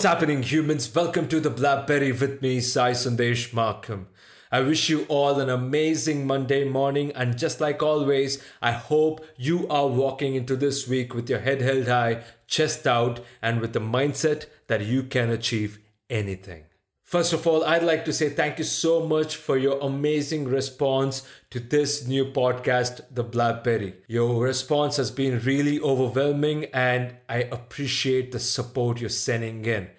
What's happening, humans? Welcome to the Blackberry with me, Sai Sandesh Makam. I wish you all an amazing Monday morning, and just like always, I hope you are walking into this week with your head held high, chest out, and with the mindset that you can achieve anything. First of all, I'd like to say thank you so much for your amazing response to this new podcast, The Blackberry. Your response has been really overwhelming, and I appreciate the support you're sending in.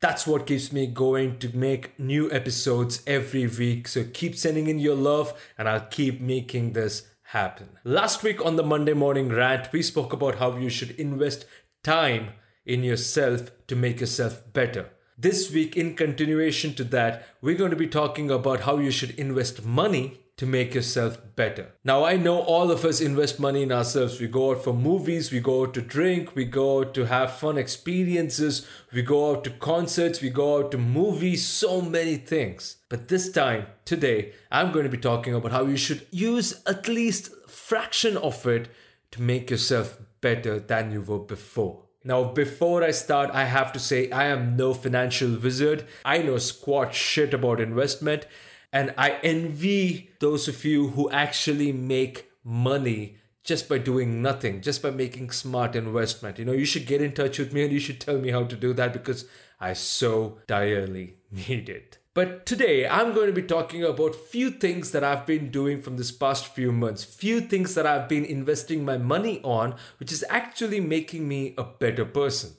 That's what keeps me going to make new episodes every week. So keep sending in your love, and I'll keep making this happen. Last week on the Monday Morning Rant, we spoke about how you should invest time in yourself to make yourself better. This week, in continuation to that, we're going to be talking about how you should invest money to make yourself better. Now, I know all of us invest money in ourselves. We go out for movies, we go out to drink, we go out to have fun experiences, we go out to concerts, we go out to movies, so many things. But this time, today, I'm going to be talking about how you should use at least fraction of it to make yourself better than you were before. Now, before I start, I have to say I am no financial wizard. I know squat shit about investment, and I envy those of you who actually make money just by doing nothing, just by making smart investment. You know, you should get in touch with me and you should tell me how to do that because I so direly need it. But today I'm going to be talking about few things that I've been doing from this past few months, few things that I've been investing my money on, which is actually making me a better person.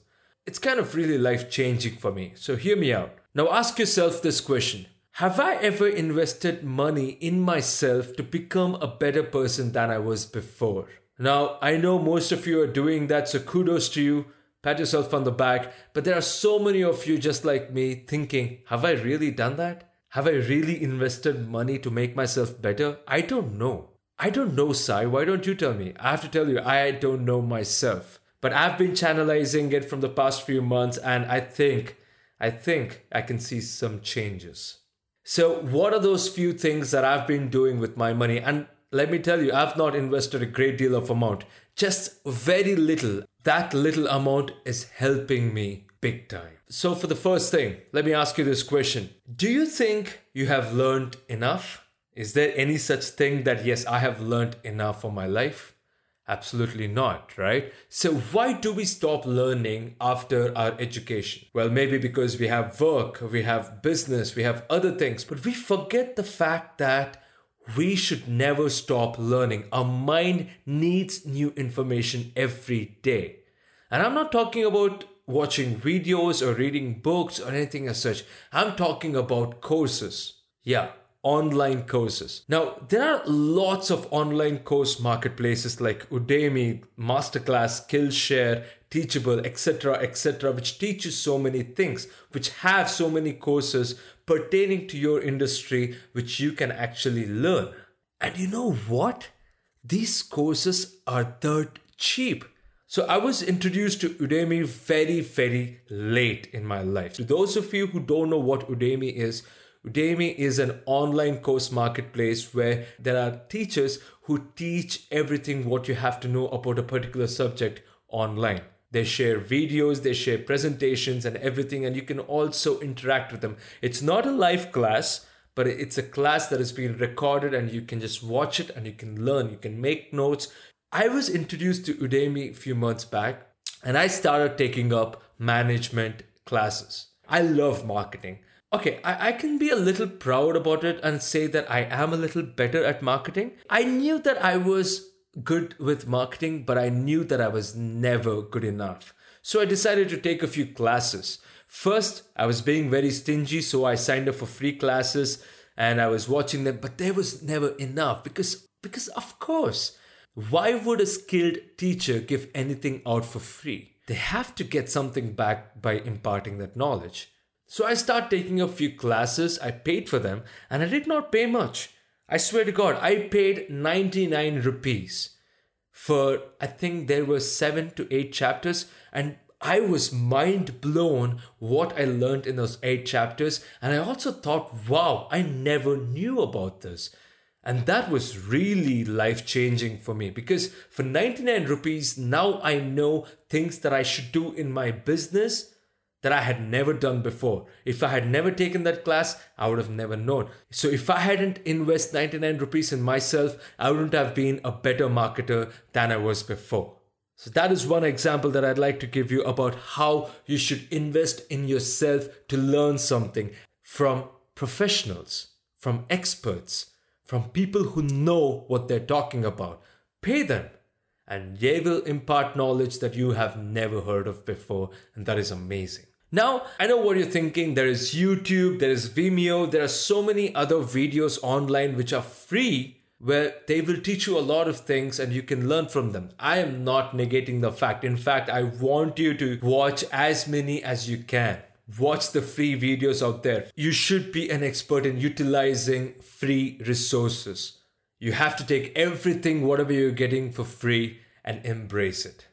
It's kind of really life changing for me. So hear me out. Now ask yourself this question. Have I ever invested money in myself to become a better person than I was before? Now, I know most of you are doing that, so kudos to you pat yourself on the back. But there are so many of you just like me thinking, have I really done that? Have I really invested money to make myself better? I don't know. I don't know, Sai. Why don't you tell me? I have to tell you, I don't know myself. But I've been channelizing it from the past few months, and I think, I think I can see some changes. So, what are those few things that I've been doing with my money? And let me tell you, I've not invested a great deal of amount, just very little that little amount is helping me big time. So, for the first thing, let me ask you this question Do you think you have learned enough? Is there any such thing that, yes, I have learned enough for my life? Absolutely not, right? So, why do we stop learning after our education? Well, maybe because we have work, we have business, we have other things, but we forget the fact that we should never stop learning. Our mind needs new information every day. And I'm not talking about watching videos or reading books or anything as such. I'm talking about courses. Yeah, online courses. Now, there are lots of online course marketplaces like Udemy, Masterclass, Skillshare, Teachable, etc., etc., which teaches so many things, which have so many courses pertaining to your industry, which you can actually learn. And you know what? These courses are dirt cheap. So I was introduced to Udemy very, very late in my life. To those of you who don't know what Udemy is, Udemy is an online course marketplace where there are teachers who teach everything what you have to know about a particular subject online. They share videos, they share presentations and everything, and you can also interact with them. It's not a live class, but it's a class that is being recorded and you can just watch it and you can learn, you can make notes. I was introduced to Udemy a few months back and I started taking up management classes. I love marketing. Okay, I, I, can be a little proud about it and say that I am a little better at marketing. I knew that I was good with marketing, but I knew that I was never good enough. So I decided to take a few classes. First, I was being very stingy, so I signed up for free classes and I was watching them, but there was never enough because because of course, why would a skilled teacher give anything out for free? They have to get something back by imparting that knowledge. So I start taking a few classes, I paid for them, and I did not pay much. I swear to God, I paid 99 rupees for, I think there were seven to eight chapters, and I was mind blown what I learned in those eight chapters. And I also thought, wow, I never knew about this. And that was really life changing for me because for 99 rupees, now I know things that I should do in my business that I had never done before. If I had never taken that class, I would have never known. So if I hadn't invest 99 rupees in myself, I wouldn't have been a better marketer than I was before. So that is one example that I'd like to give you about how you should invest in yourself to learn something from professionals, from experts, from people who know what they're talking about. Pay them and they will impart knowledge that you have never heard of before, and that is amazing. Now, I know what you're thinking. There is YouTube, there is Vimeo, there are so many other videos online which are free where they will teach you a lot of things and you can learn from them. I am not negating the fact. In fact, I want you to watch as many as you can. Watch the free videos out there. You should be an expert in utilizing free resources. You have to take everything, whatever you're getting for free, and embrace it.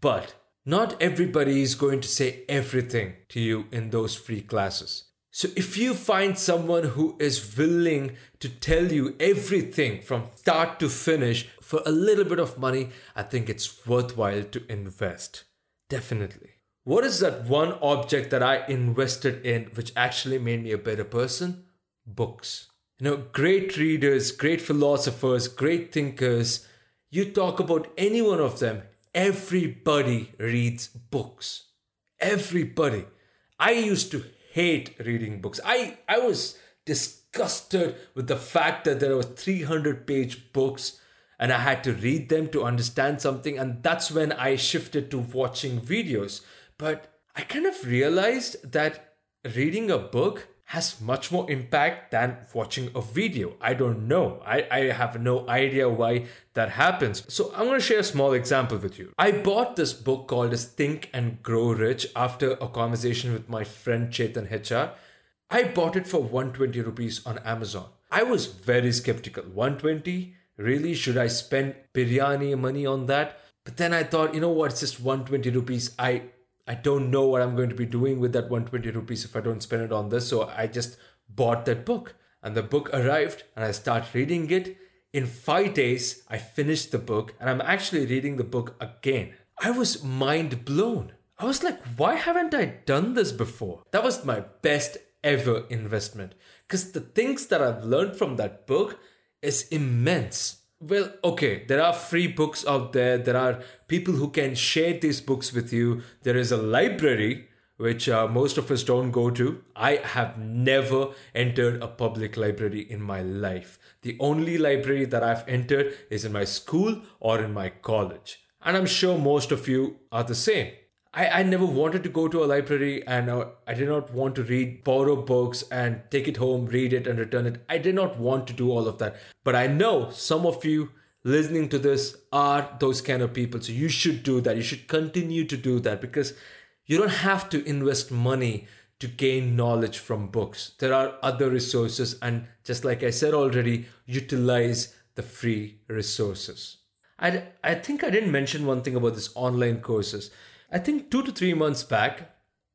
But not everybody is going to say everything to you in those free classes. So if you find someone who is willing to tell you everything from start to finish for a little bit of money, I think it's worthwhile to invest. Definitely. What is that one object that I invested in which actually made me a better person? Books. You know, great readers, great philosophers, great thinkers. You talk about any one of them, Everybody reads books. Everybody. I used to hate reading books. I, I was disgusted with the fact that there were 300 page books and I had to read them to understand something. And that's when I shifted to watching videos. But I kind of realized that reading a book has much more impact than watching a video. I don't know. I, I have no idea why that happens. So I'm going to share a small example with you. I bought this book called Think and Grow Rich after a conversation with my friend Chetan HR. I bought it for 120 rupees on Amazon. I was very skeptical. 120? Really? Should I spend biryani money on that? But then I thought, you know what? It's just 120 rupees. I I don't know what I'm going to be doing with that 120 rupees if I don't spend it on this. So I just bought that book. And the book arrived and I start reading it. In five days, I finished the book and I'm actually reading the book again. I was mind blown. I was like, why haven't I done this before? That was my best ever investment. Because the things that I've learned from that book is immense. Well, okay, there are free books out there. There are people who can share these books with you. There is a library, which uh, most of us don't go to. I have never entered a public library in my life. The only library that I've entered is in my school or in my college. And I'm sure most of you are the same. I, I never wanted to go to a library and uh, I did not want to read, borrow books and take it home, read it and return it. I did not want to do all of that. But I know some of you listening to this are those kind of people. So you should do that. You should continue to do that because you don't have to invest money to gain knowledge from books. There are other resources. And just like I said already, utilize the free resources. I, I think I didn't mention one thing about this online courses. I think two to three months back,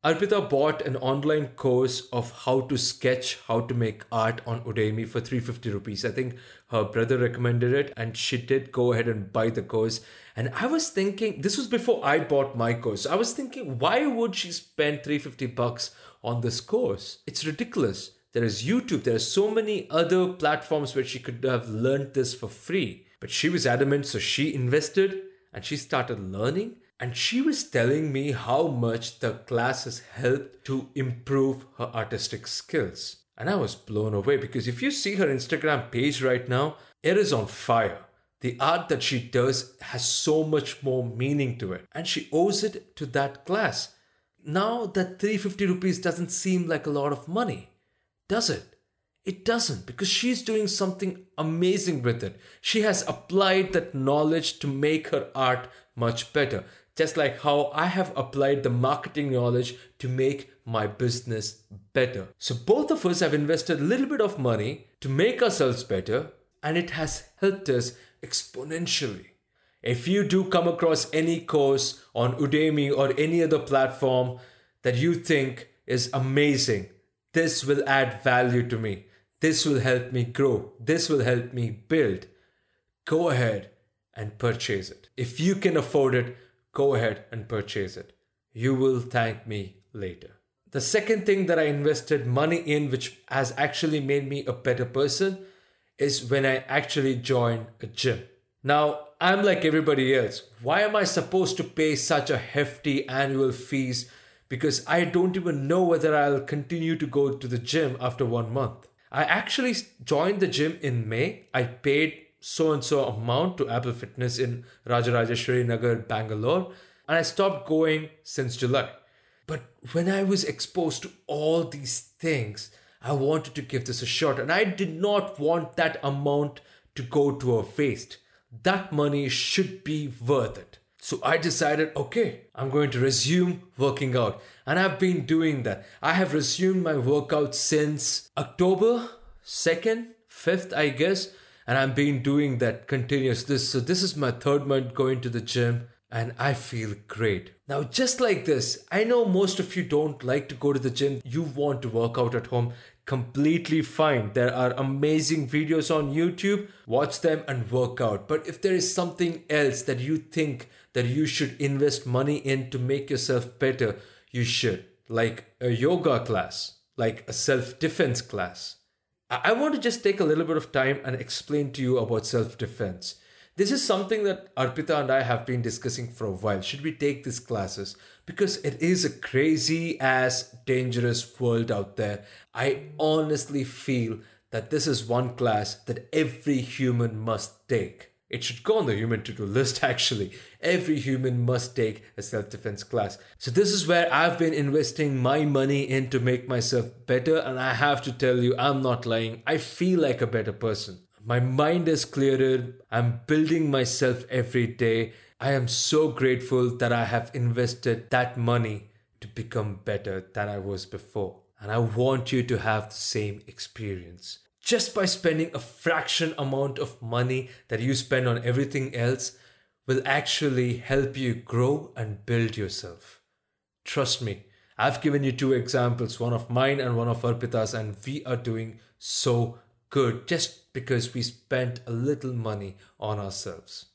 Arpita bought an online course of how to sketch, how to make art on Udemy for 350 rupees. I think her brother recommended it and she did go ahead and buy the course. And I was thinking, this was before I bought my course. I was thinking, why would she spend 350 bucks on this course? It's ridiculous. There is YouTube, there are so many other platforms where she could have learned this for free. But she was adamant, so she invested and she started learning and she was telling me how much the classes helped to improve her artistic skills. And I was blown away because if you see her Instagram page right now, it is on fire. The art that she does has so much more meaning to it, and she owes it to that class. Now that 350 rupees doesn't seem like a lot of money, does it? It doesn't because she's doing something amazing with it. She has applied that knowledge to make her art much better just like how I have applied the marketing knowledge to make my business better. So, both of us have invested a little bit of money to make ourselves better, and it has helped us exponentially. If you do come across any course on Udemy or any other platform that you think is amazing, this will add value to me. This will help me grow. This will help me build. Go ahead and purchase it. If you can afford it, go ahead and purchase it. You will thank me later. The second thing that I invested money in, which has actually made me a better person, is when I actually joined a gym. Now, I'm like everybody else. Why am I supposed to pay such a hefty annual fees? Because I don't even know whether I'll continue to go to the gym after one month. I actually joined the gym in May. I paid so and so amount to Apple Fitness in Rajarajeshwari Nagar, Bangalore, and I stopped going since July. But when I was exposed to all these things, I wanted to give this a shot, and I did not want that amount to go to a waste that money should be worth it. So I decided, okay, I'm going to resume working out. And I've been doing that. I have resumed my workout since October 2nd, 5th, I guess. And I've been doing that continuous this So this is my third month going to the gym and I feel great. Now, just like this, I know most of you don't like to go to the gym. You want to work out at home completely fine. There are amazing videos on YouTube. Watch them and work out. But if there is something else that you think that you should invest money in to make yourself better, you should. Like a yoga class, like a self defense class. I want to just take a little bit of time and explain to you about self defense. This is something that Arpita and I have been discussing for a while. Should we take these classes? Because it is a crazy ass dangerous world out there. I honestly feel that this is one class that every human must take. It should go on the human to do list actually. Every human must take a self defense class. So, this is where I've been investing my money in to make myself better. And I have to tell you, I'm not lying. I feel like a better person. My mind is clearer. I'm building myself every day. I am so grateful that I have invested that money to become better than I was before. And I want you to have the same experience. Just by spending a fraction amount of money that you spend on everything else will actually help you grow and build yourself. Trust me, I've given you two examples, one of mine and one of Arpita's, and we are doing so good just because we spent a little money on ourselves.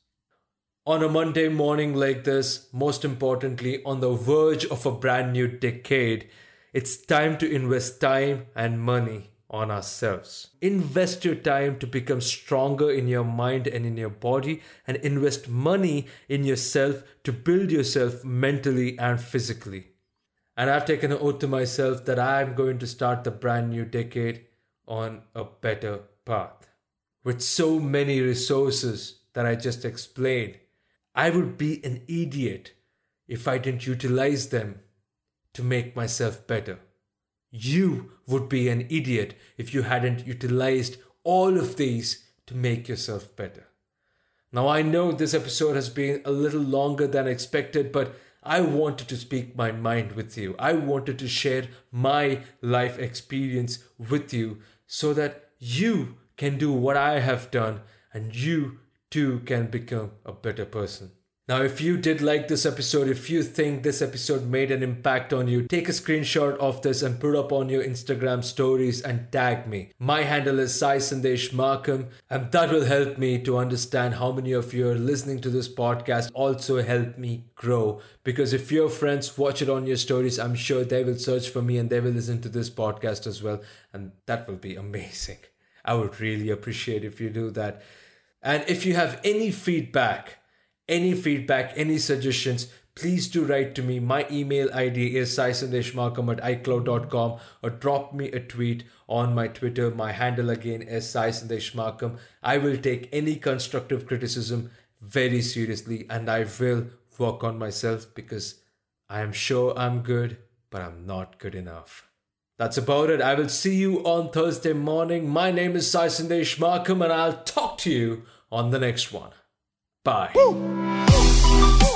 On a Monday morning like this, most importantly, on the verge of a brand new decade, it's time to invest time and money on ourselves. Invest your time to become stronger in your mind and in your body, and invest money in yourself to build yourself mentally and physically. And I've taken an oath to myself that I'm going to start the brand new decade on a better path. With so many resources that I just explained, I would be an idiot if I didn't utilize them to make myself better. You would be an idiot if you hadn't utilized all of these to make yourself better. Now, I know this episode has been a little longer than expected, but I wanted to speak my mind with you. I wanted to share my life experience with you so that you can do what I have done and you too can become a better person. Now, if you did like this episode, if you think this episode made an impact on you, take a screenshot of this and put up on your Instagram stories and tag me. My handle is Sai Sandesh Makam, and that will help me to understand how many of you are listening to this podcast. Also, help me grow because if your friends watch it on your stories, I'm sure they will search for me and they will listen to this podcast as well, and that will be amazing. I would really appreciate if you do that. And if you have any feedback, any feedback, any suggestions, please do write to me. My email ID is saisandeshmakam at icloud.com or drop me a tweet on my Twitter. My handle again is saisandeshmakam. I will take any constructive criticism very seriously and I will work on myself because I am sure I'm good, but I'm not good enough. That's about it. I will see you on Thursday morning. My name is Sai Sandesh Makam and I'll talk to you on the next one. Bye. Woo!